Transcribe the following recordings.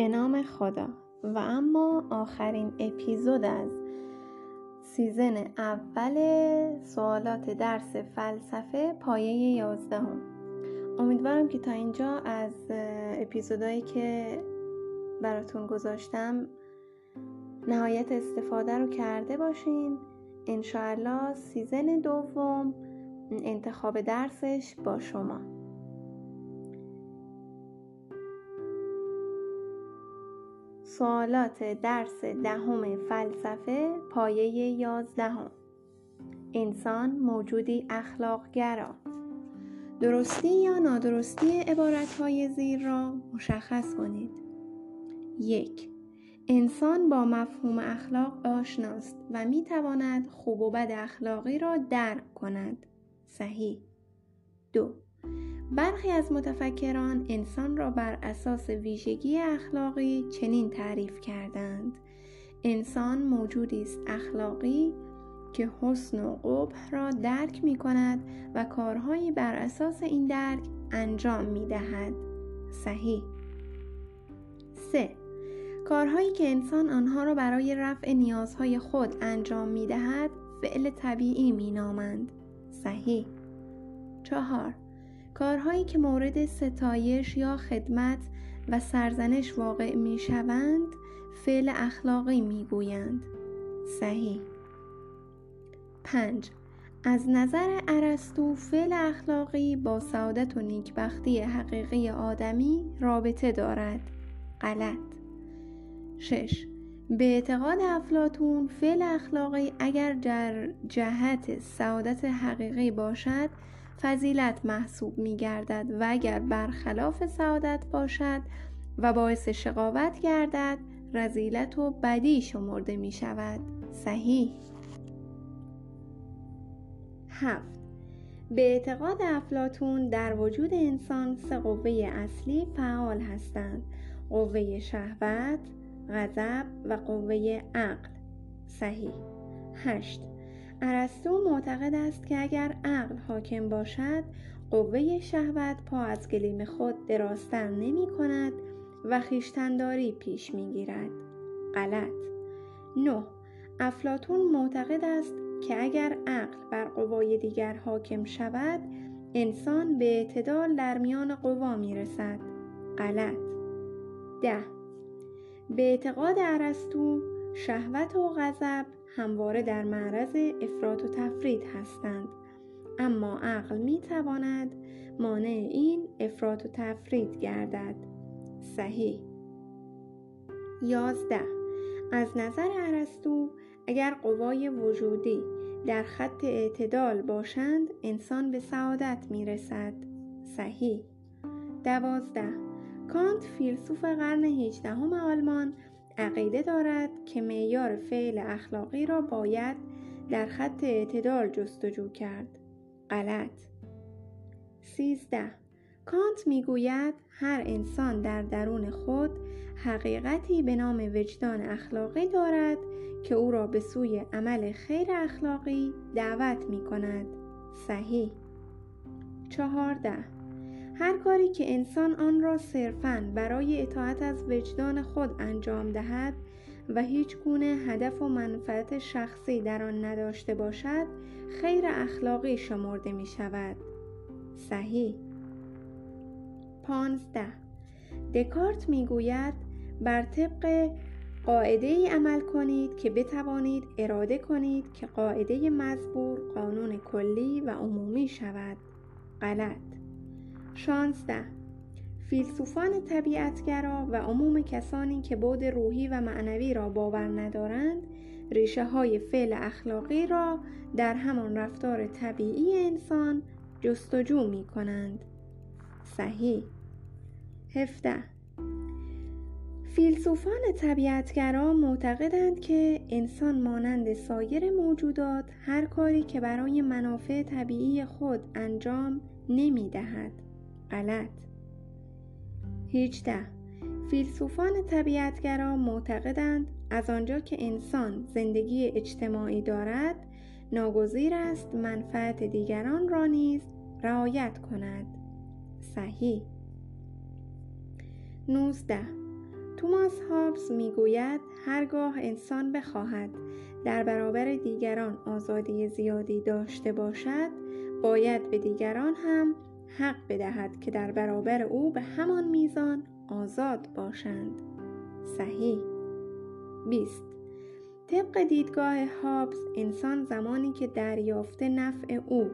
به نام خدا. و اما آخرین اپیزود از season اول سوالات درس فلسفه پایه یازدهم. امیدوارم که تا اینجا از اپیزودهایی که براتون گذاشتم نهایت استفاده رو کرده باشین. انشاءالله season دوم انتخاب درسش با شما. سوالات درس دهم فلسفه پایه یازدهم. انسان موجودی اخلاقگرا. درستی یا نادرستی عبارتهای زیر را مشخص کنید. یک انسان با مفهوم اخلاق آشناست و می تواند خوب و بد اخلاقی را درک کند. صحیح. دو برخی از متفکران انسان را بر اساس ویژگی اخلاقی چنین تعریف کردند انسان موجودی است اخلاقی که حسن و قبح را درک می کند و کارهایی بر اساس این درک انجام می دهد. صحیح 3. کارهایی که انسان آنها را برای رفع نیازهای خود انجام می دهد فعل طبیعی می نامند. صحیح 4. کارهایی که مورد ستایش یا خدمت و سرزنش واقع می شوند فعل اخلاقی می گویند. صحیح 5. از نظر ارسطو فعل اخلاقی با سعادت و نیکبختی حقیقی آدمی رابطه دارد. غلط 6. به اعتقاد افلاتون فعل اخلاقی اگر در جهت سعادت حقیقی باشد فضیلت محسوب می گردد و اگر برخلاف سعادت باشد و باعث شقاوت گردد رزیلت و بدی شمرده می شود صحیح. هفت. به اعتقاد افلاتون در وجود انسان سه قوه اصلی فعال هستند. قوه شهوت، غضب و قوه عقل. صحیح. هشت. ارسطو معتقد است که اگر عقل حاکم باشد قوه شهوت پا از گلیم خود دراستر نمی کند و خیشتنداری پیش می گیرد. غلط 9. افلاتون معتقد است که اگر عقل بر قوای دیگر حاکم شود انسان به اعتدال در میان قوا می رسد. غلط 10. به اعتقاد ارسطو شهوت و غضب همواره در معرض افراط و تفرید هستند. اما عقل می تواند مانع این افراط و تفرید گردد. صحیح. یازده. از نظر ارسطو اگر قوای وجودی در خط اعتدال باشند انسان به سعادت می رسد صحیح. دوازده. کانت فیلسوف قرن هجدهم آلمان عقیده دارد که معیار فعل اخلاقی را باید در خط اعتدال جستجو کرد. غلط. 13 کانت می‌گوید هر انسان در درون خود حقیقتی به نام وجدان اخلاقی دارد که او را به سوی عمل خیر اخلاقی دعوت می کند. صحیح. 14 هر کاری که انسان آن را صرفاً برای اطاعت از وجدان خود انجام دهد و هیچ گونه هدف و منفعت شخصی در آن نداشته باشد خیر اخلاقی شمرده می شود. صحیح. پانزده. دکارت می گوید بر طبق قاعده ای عمل کنید که بتوانید اراده کنید که قاعده مزبور قانون کلی و عمومی شود. غلط. 16. فیلسوفان طبیعتگرا و عموم کسانی که بود روحی و معنوی را باور ندارند ریشه های فعل اخلاقی را در همان رفتار طبیعی انسان جستجو می کنند. صحیح 17. فیلسوفان طبیعتگرا معتقدند که انسان مانند سایر موجودات هر کاری که برای منافع طبیعی خود انجام نمی دهد. غلط. 18 فیلسوفان طبیعتگرا معتقدند از آنجا که انسان زندگی اجتماعی دارد ناگزیر است منفعت دیگران را نیز رعایت کند. صحیح. 19 توماس هابز می‌گوید هرگاه انسان بخواهد در برابر دیگران آزادی زیادی داشته باشد باید به دیگران هم حق بدهد که در برابر او به همان میزان آزاد باشند. صحیح. 20 طبق دیدگاه هابز انسان زمانی که دریافته نفع او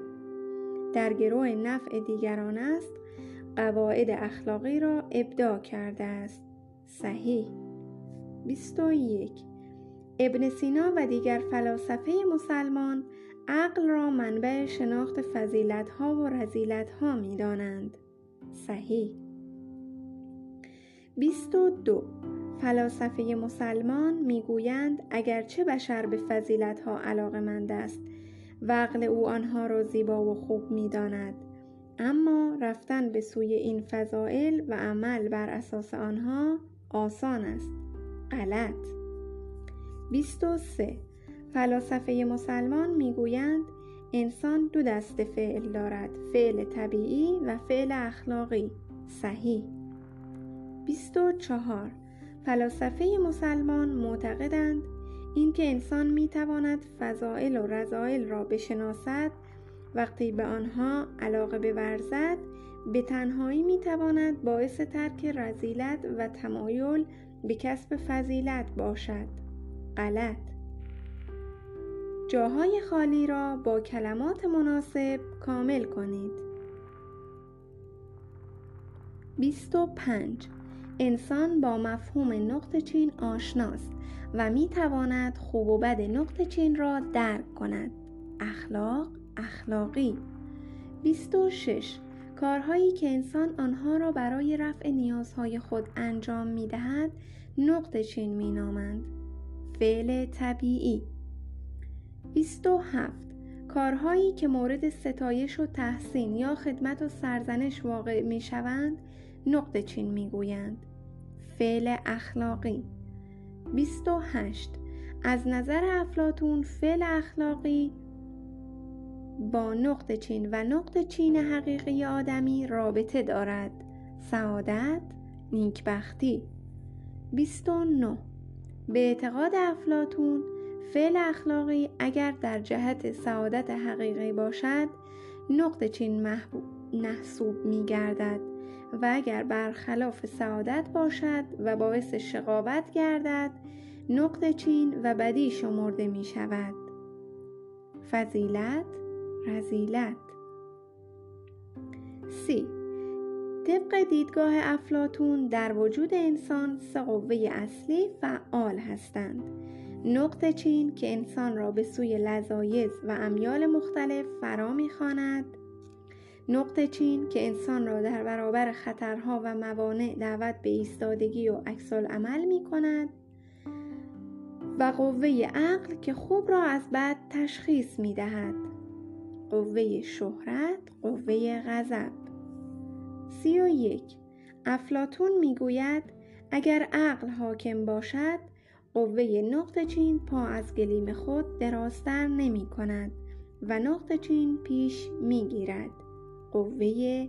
در گروه نفع دیگران است قواعد اخلاقی را ابداع کرده است. صحیح. 21 ابن سینا و دیگر فلاسفه مسلمان عقل را منبع شناخت فضیلت ها و رزیلت ها می دانند. صحیح 22 فلاسفه مسلمان می‌گویند اگرچه بشر به فضیلت ها علاقمند است و عقل او آنها را زیبا و خوب می‌داند. اما رفتن به سوی این فضائل و عمل بر اساس آنها آسان است. غلط. 23 فلاسفه مسلمان می‌گویند انسان دو دست فعل دارد فعل طبیعی و فعل اخلاقی. صحیح. 24 فلاسفه مسلمان معتقدند اینکه انسان می‌تواند فضائل و رضائل را بشناسد وقتی به آنها علاقه بورزد به تنهایی می‌تواند باعث ترک رزیلت و تمایل به کسب فضیلت باشد. غلط. جاهای خالی را با کلمات مناسب کامل کنید. 25 انسان با مفهوم نقط چین آشناست و می تواند خوب و بد نقط چین را درک کند. اخلاق اخلاقی. 26 کارهایی که انسان آنها را برای رفع نیازهای خود انجام می دهد نقط چین می نامند فعل طبیعی. 27 کارهایی که مورد ستایش و تحسین یا خدمت و سرزنش واقع می شوند نقط چین می گویند. فعل اخلاقی. 28 از نظر افلاتون فعل اخلاقی با نقط چین و نقط چین حقیقی آدمی رابطه دارد. سعادت نیکبختی. 29 به اعتقاد افلاتون فعل اخلاقی اگر در جهت سعادت حقیقی باشد نقط چین محسوب می گردد و اگر برخلاف سعادت باشد و باعث شقاوت گردد نقط چین و بدی شمرده می شود فضیلت رزیلت. سی. طبق دیدگاه افلاتون در وجود انسان سه قوه اصلی فعال هستند. نقط چین که انسان را به سوی لذایز و امیال مختلف فرا می‌خواند. نقطه چین که انسان را در برابر خطرها و موانع دعوت به ایستادگی و عکس عمل می کند و قوه عقل که خوب را از بد تشخیص می دهد قوه شهرت قوه غضب. سی و یک. افلاتون می گوید اگر عقل حاکم باشد قوه نقطه چین پا از گلیم خود دراستر نمی کند و نقطه چین پیش می گیرد. قوه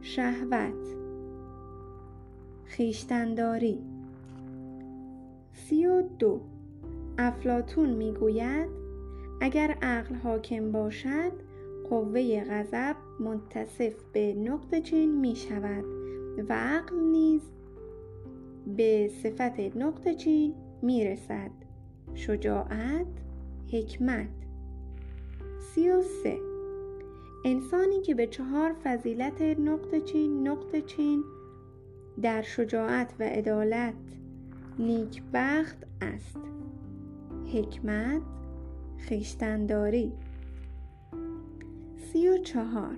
شهوت. خیشتنداری. سی و دو. افلاتون می‌گوید اگر عقل حاکم باشد قوه غضب منتصف به نقطه چین می شود و عقل نیز به صفت نقطه چین می رسد شجاعت حکمت. سی و سه. انسانی که به چهار فضیلت نقطه چین نقطه چین در شجاعت و عدالت نیکبخت است. حکمت خیشتنداری سی و چهار.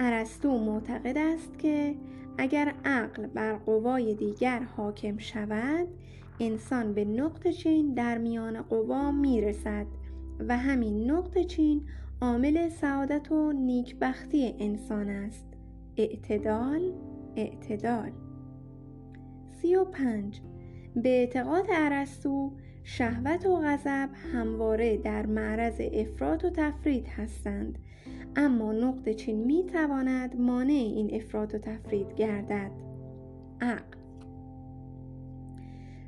ارسطو معتقد است که اگر عقل بر قوای دیگر حاکم شود انسان به نقطه چین در میان قوا می‌رسد و همین نقطه چین عامل سعادت و نیکبختی انسان است. اعتدال اعتدال. سی و پنج. به اعتقاد عرستو شهوت و غضب همواره در معرض افراد و تفرید هستند اما نقطه چین می تواند مانع این افراد و تفرید گردد. عقل.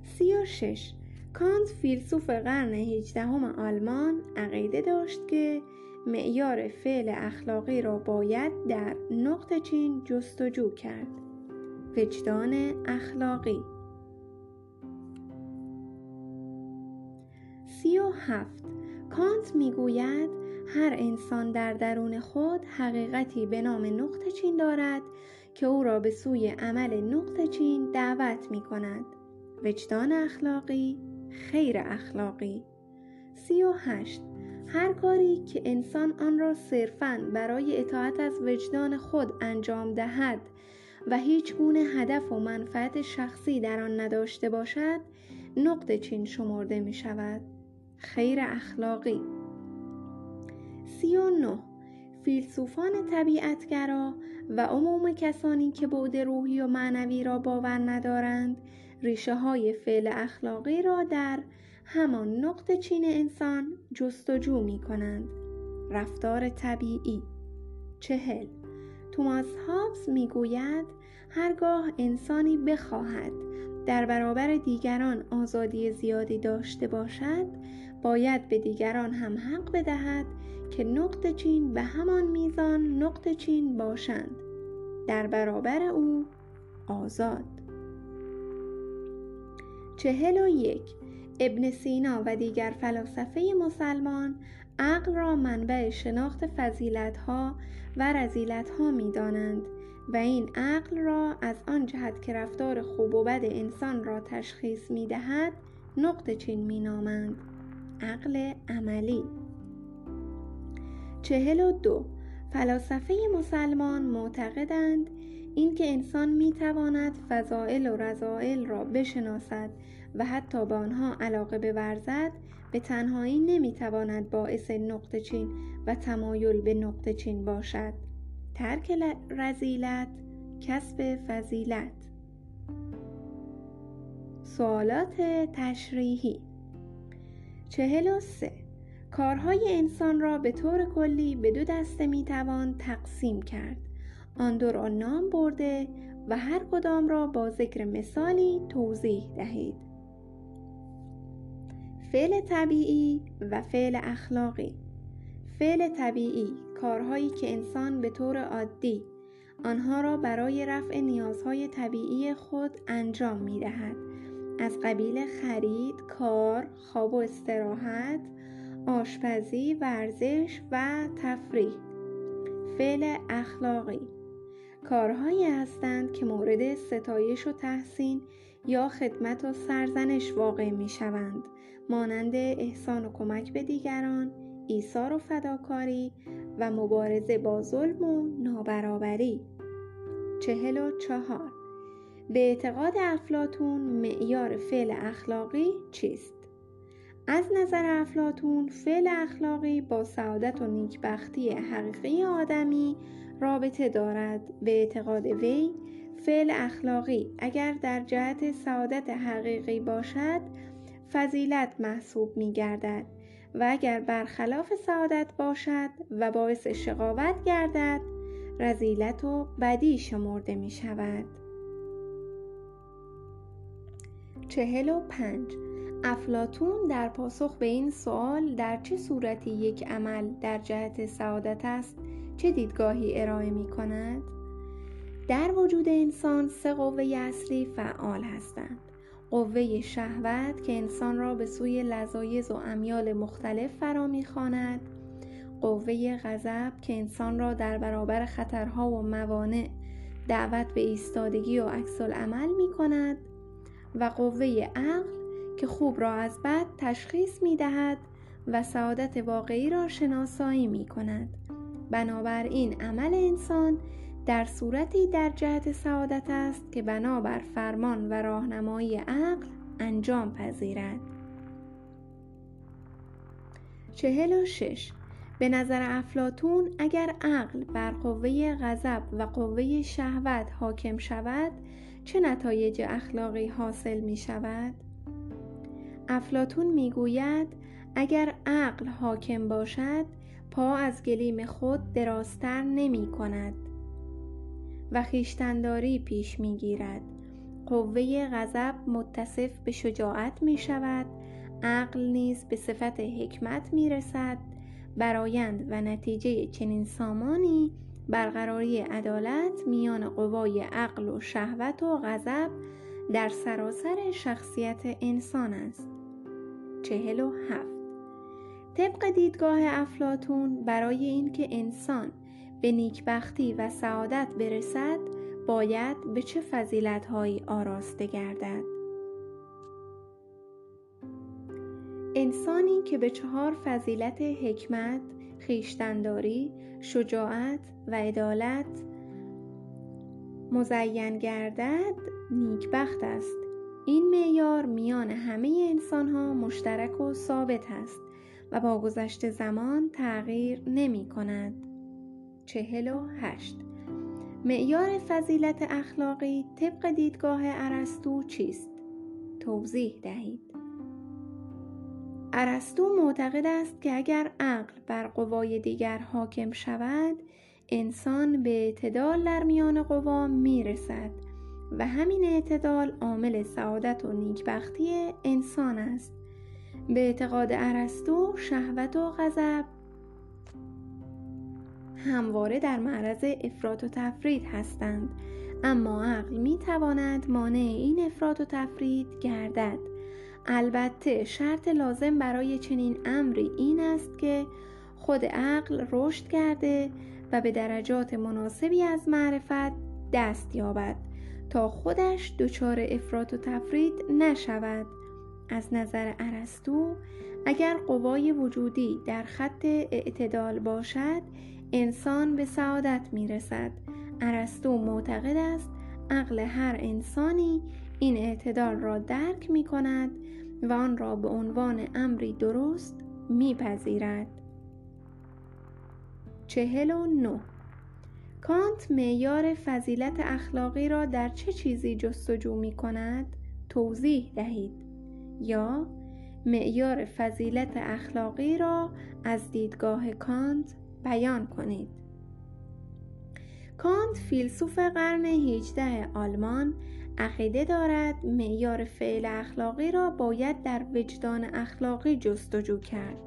سی و شش کانت فیلسوف قرن هیچدهم آلمان عقیده داشت که معیار فعل اخلاقی را باید در نقط چین جستجو کرد. وجدان اخلاقی. سی و هفت کانت می‌گوید هر انسان در درون خود حقیقتی به نام نقط چین دارد که او را به سوی عمل نقط چین دعوت می کند. وجدان اخلاقی خیر اخلاقی. سی و هشت. هر کاری که انسان آن را صرفاً برای اطاعت از وجدان خود انجام دهد و هیچ گونه هدف و منفعت شخصی در آن نداشته باشد نقطه چین شمرده می شود. خیر اخلاقی. سی و نه فیلسوفان طبیعتگرا و عموم کسانی که بعد روحی و معنوی را باور ندارند ریشه های فعل اخلاقی را در همان نقط چین انسان جستجو می کنند. رفتار طبیعی. چهل. توماس هابس می گوید هرگاه انسانی بخواهد در برابر دیگران آزادی زیادی داشته باشد باید به دیگران هم حق بدهد که نقط چین به همان میزان نقط چین باشند. در برابر او آزاد. چهل و یک. ابن سینا و دیگر فلاسفه مسلمان عقل را منبع شناخت فضیلت ها و رزیلت ها می دانند و این عقل را از آن جهت که رفتار خوب و بد انسان را تشخیص می دهد نقط چین می نامند عقل عملی. چهل و دو. فلاسفه مسلمان معتقدند اینکه انسان می تواند فضائل و رضائل را بشناسد و حتی به آنها علاقه بورزد به تنهایی نمی تواند باعث نقطه چین و تمایل به نقطه چین باشد. ترک رزیلت کسب فضیلت. سوالات تشریحی. چهل و سه. کارهای انسان را به طور کلی به دو دسته می‌توان تقسیم کرد. آن دو را نام برده و هر کدام را با ذکر مثالی توضیح دهید. فعل طبیعی و فعل اخلاقی. فعل طبیعی کارهایی که انسان به طور عادی آنها را برای رفع نیازهای طبیعی خود انجام می دهد. از قبیل خرید، کار، خواب و استراحت، آشپزی، ورزش و تفریح. فعل اخلاقی. کارهایی هستند که مورد ستایش و تحسین یا خدمت و سرزنش واقع می شوند مانند احسان و کمک به دیگران ایثار و فداکاری و مبارزه با ظلم و نابرابری. چهل و چهار. به اعتقاد افلاتون معیار فعل اعخلاقی چیست؟ از نظر افلاتون فعل اخلاقی با سعادت و نیکبختی حقیقی آدمی رابطه دارد. به اعتقاد وی فعل اخلاقی اگر در جهت سعادت حقیقی باشد فضیلت محسوب می گردد و اگر برخلاف سعادت باشد و باعث شقاوت گردد رزیلت و بدی شمرده می شود چهل و پنج افلاتون در پاسخ به این سوال در چه صورتی یک عمل در جهت سعادت است چه دیدگاهی ارائه می کند؟ در وجود انسان سه قوه اصلی فعال هستند. قوه شهوت که انسان را به سوی لذایز و امیال مختلف فرا می‌خواند قوه غضب که انسان را در برابر خطرها و موانع دعوت به ایستادگی و عکس عمل می کند. و قوه عقل که خوب را از بد تشخیص می دهد و سعادت واقعی را شناسایی می کند بنابراین عمل انسان در صورتی در جهت سعادت است که بنابر فرمان و راهنمایی عقل انجام پذیرد. چهل و شش. به نظر افلاتون اگر عقل بر قوه غضب و قوه شهوت حاکم شود چه نتایج اخلاقی حاصل می شود؟ افلاتون می گوید اگر عقل حاکم باشد پا از گلیم خود دراستر نمی کند و خیشتنداری پیش می گیرد قوه غضب متصف به شجاعت می شود عقل نیز به صفت حکمت می رسد برایند و نتیجه چنین سامانی برقراری عدالت میان قوای عقل و شهوت و غضب در سراسر شخصیت انسان است. چهل و هفت. طبق دیدگاه افلاتون برای اینکه انسان به نیکبختی و سعادت برسد باید به چه فضیلتهایی آراسته گردد؟ انسانی که به چهار فضیلت حکمت، خیشتنداری، شجاعت و عدالت مزین گردد نیکبخت است. این معیار میان همه انسان ها مشترک و ثابت است و با گذشت زمان تغییر نمی کند. چهل و هشت معیار فضیلت اخلاقی طبق دیدگاه ارسطو چیست؟ توضیح دهید. ارسطو معتقد است که اگر عقل بر قوای دیگر حاکم شود انسان به اعتدال در میان قوا می رسد و همین اعتدال عامل سعادت و نیکبختی انسان است. به اعتقاد ارسطو شهوت و غضب همواره در معرض افراط و تفرید هستند. اما عقل می تواند مانع این افراط و تفرید گردد. البته شرط لازم برای چنین امری این است که خود عقل رشد کرده و به درجات مناسبی از معرفت دست یابد. تا خودش دچار افراط و تفرید نشود از نظر ارسطو اگر قوای وجودی در خط اعتدال باشد انسان به سعادت می رسد ارسطو معتقد است عقل هر انسانی این اعتدال را درک می کند و آن را به عنوان امری درست میپذیرد. چهل و نو کانت معیار فضیلت اخلاقی را در چه چیزی جستجو می کند؟ توضیح دهید. یا معیار فضیلت اخلاقی را از دیدگاه کانت بیان کنید. کانت فیلسوف قرن 18 آلمان عقیده دارد معیار فعل اخلاقی را باید در وجدان اخلاقی جستجو کرد.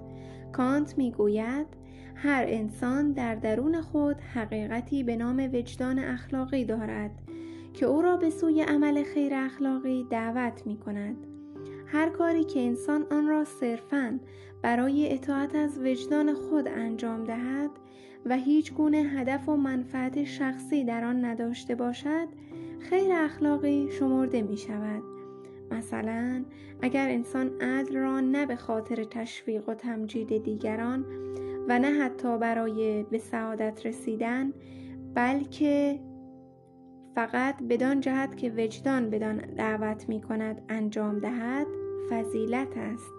کانت می‌گوید هر انسان در درون خود حقیقتی به نام وجدان اخلاقی دارد که او را به سوی عمل خیر اخلاقی دعوت می کند. هر کاری که انسان آن را صرفاً برای اطاعت از وجدان خود انجام دهد و هیچ گونه هدف و منفعت شخصی در آن نداشته باشد خیر اخلاقی شمرده می شود مثلا اگر انسان عدل را نه به خاطر تشویق و تمجید دیگران و نه حتی برای به سعادت رسیدن بلکه فقط بدان جهت که وجدان بدان دعوت می کند انجام دهد فضیلت است.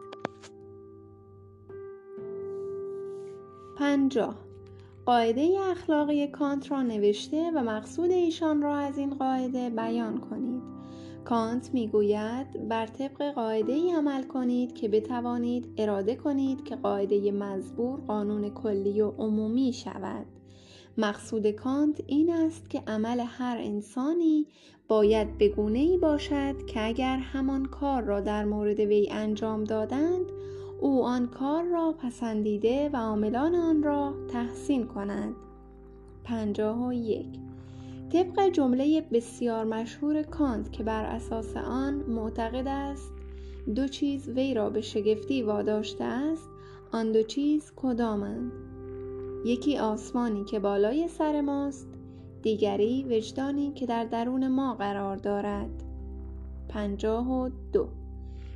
پنجاه. قاعده اخلاقی کانت را نوشته و مقصود ایشان را از این قاعده بیان کنید. کانت می‌گوید بر طبق قاعده ای عمل کنید که بتوانید اراده کنید که قاعده مزبور قانون کلی و عمومی شود. مقصود کانت این است که عمل هر انسانی باید بگونه ای باشد که اگر همان کار را در مورد وی انجام دادند او آن کار را پسندیده و عاملان آن را تحسین کند. پنجاه و یک. طبق جمله بسیار مشهور کانت که بر اساس آن معتقد است دو چیز وی را به شگفتی واداشته است آن دو چیز کدامند؟ یکی آسمانی که بالای سر ماست دیگری وجدانی که در درون ما قرار دارد. پنجاه و دو.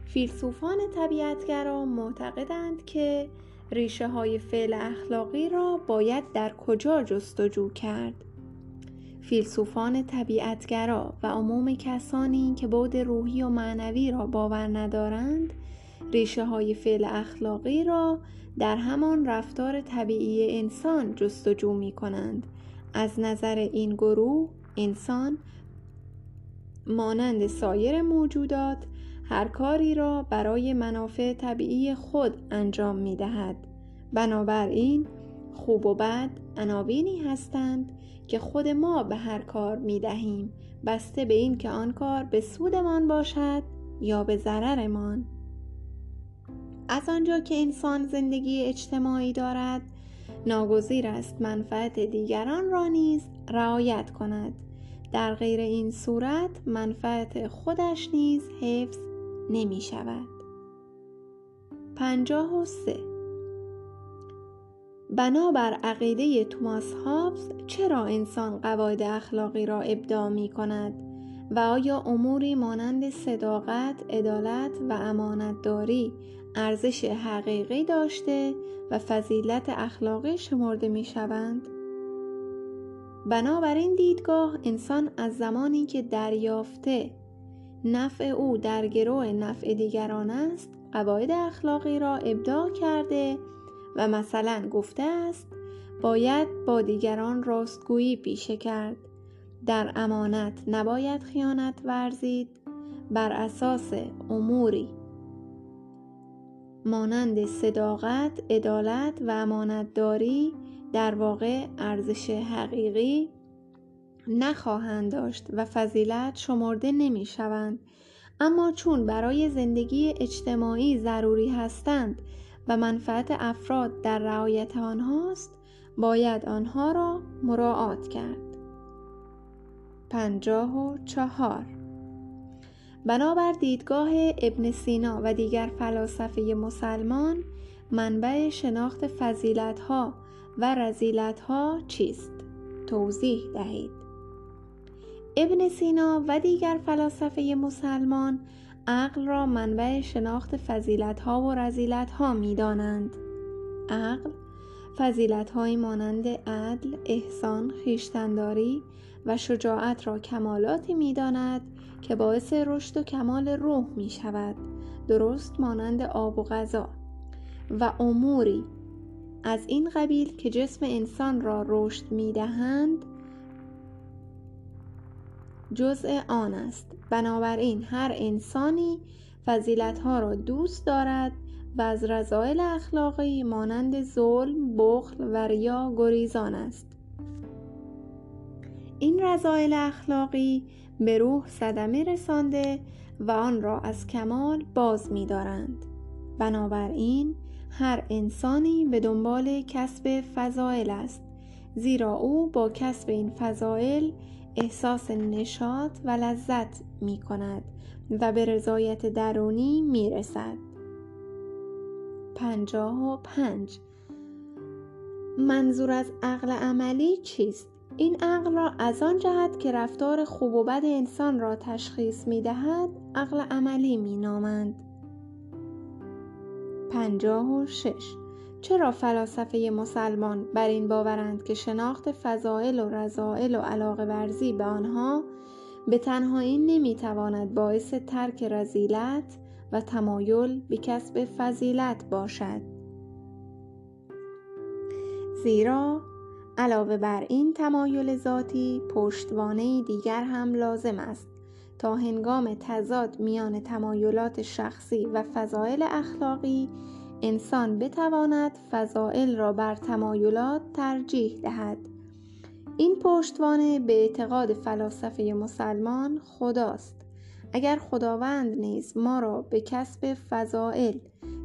فیلسوفان طبیعتگرا معتقدند که ریشه های فعل اخلاقی را باید در کجا جستجو کرد؟ فیلسوفان طبیعتگرا و عموم کسانی که بود روحی و معنوی را باور ندارند ریشه های فعل اخلاقی را در همان رفتار طبیعی انسان جستجو می کنند از نظر این گروه انسان مانند سایر موجودات هر کاری را برای منافع طبیعی خود انجام می دهد. بنابراین خوب و بد عناوینی هستند که خود ما به هر کار می دهیم. بسته به این که آن کار به سودمان باشد یا به ضررمان. از آنجا که انسان زندگی اجتماعی دارد ناگزیر است منفعت دیگران را نیز رعایت کند. در غیر این صورت منفعت خودش نیز حفظ نمی شود. پنجاه و سه بنابر عقیده توماس هابز چرا انسان قواعد اخلاقی را ابداع می کند و آیا اموری مانند صداقت، عدالت و امانتداری ارزش حقیقی داشته و فضیلت اخلاقی شمرده می شوند؟ بنابراین دیدگاه انسان از زمانی که دریافته نفع او در گروه نفع دیگران است قواعد اخلاقی را ابداع کرده و مثلا گفته است باید با دیگران راستگویی پیشه کرد. در امانت نباید خیانت ورزید. بر اساس اموری مانند صداقت، عدالت و امانتداری در واقع ارزش حقیقی نخواهند داشت و فضیلت شمرده نمی شوند اما چون برای زندگی اجتماعی ضروری هستند و منفعت افراد در رعایت آنهاست باید آنها را مراعات کرد. پنجاه و چهار. بنابر دیدگاه ابن سینا و دیگر فلاسفه مسلمان منبع شناخت فضیلت ها و رزیلت ها چیست؟ توضیح دهید. ابن سینا و دیگر فلاسفه مسلمان عقل را منبع شناخت فضیلت ها و رزیلت ها می دانند. عقل فضیلت های مانند عدل، احسان، خیشتنداری و شجاعت را کمالاتی می داند که باعث رشد و کمال روح می شود درست مانند آب و غذا. و اموری. از این قبیل که جسم انسان را رشد می دهند جزء آن است. بنابراین هر انسانی فضیلت ها را دوست دارد و از رضایل اخلاقی مانند ظلم، بخل و ریا گریزان است این رضایل اخلاقی به روح صدمه رسانده و آن را از کمال باز می دارند. بنابراین هر انسانی به دنبال کسب فضائل است زیرا او با کسب این فضائل احساس نشاط و لذت می کند و به رضایت درونی می رسد. پنجاه و پنج منظور از عقل عملی چیست؟ این عقل را از آن جهت که رفتار خوب و بد انسان را تشخیص می دهد عقل عملی می نامند. پنجاه و شش چرا فلاسفه مسلمان بر این باورند که شناخت فضائل و رضائل و علاقه ورزی به آنها به تنهایی نمی‌تواند باعث ترک رزیلت و تمایل به کسب فضیلت باشد. زیرا علاوه بر این تمایل ذاتی پشتوانه دیگر هم لازم است تا هنگام تضاد میان تمایلات شخصی و فضائل اخلاقی انسان بتواند فضائل را بر تمایلات ترجیح دهد. این پشتوانه به اعتقاد فلاسفه مسلمان خداست. اگر خداوند نیز ما را به کسب فضائل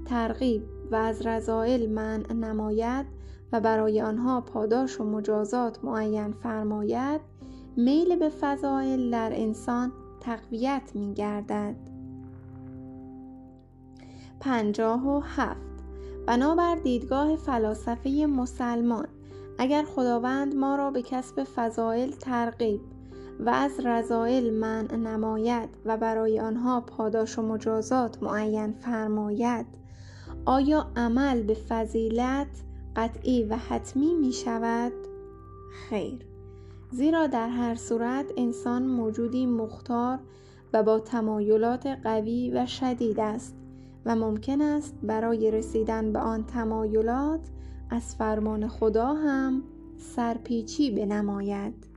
ترغیب و از رضائل منع نماید و برای آنها پاداش و مجازات معین فرماید میل به فضائل در انسان تقویت می گردد پنجاه و هفت. بنابر دیدگاه فلاسفه مسلمان اگر خداوند ما را به کسب فضائل ترغیب و از رضایل منع نماید و برای آنها پاداش و مجازات معین فرماید آیا عمل به فضیلت قطعی و حتمی می شود؟ خیر. زیرا در هر صورت انسان موجودی مختار و با تمایلات قوی و شدید است. و ممکن است برای رسیدن به آن تمایلات از فرمان خدا هم سرپیچی بنماید.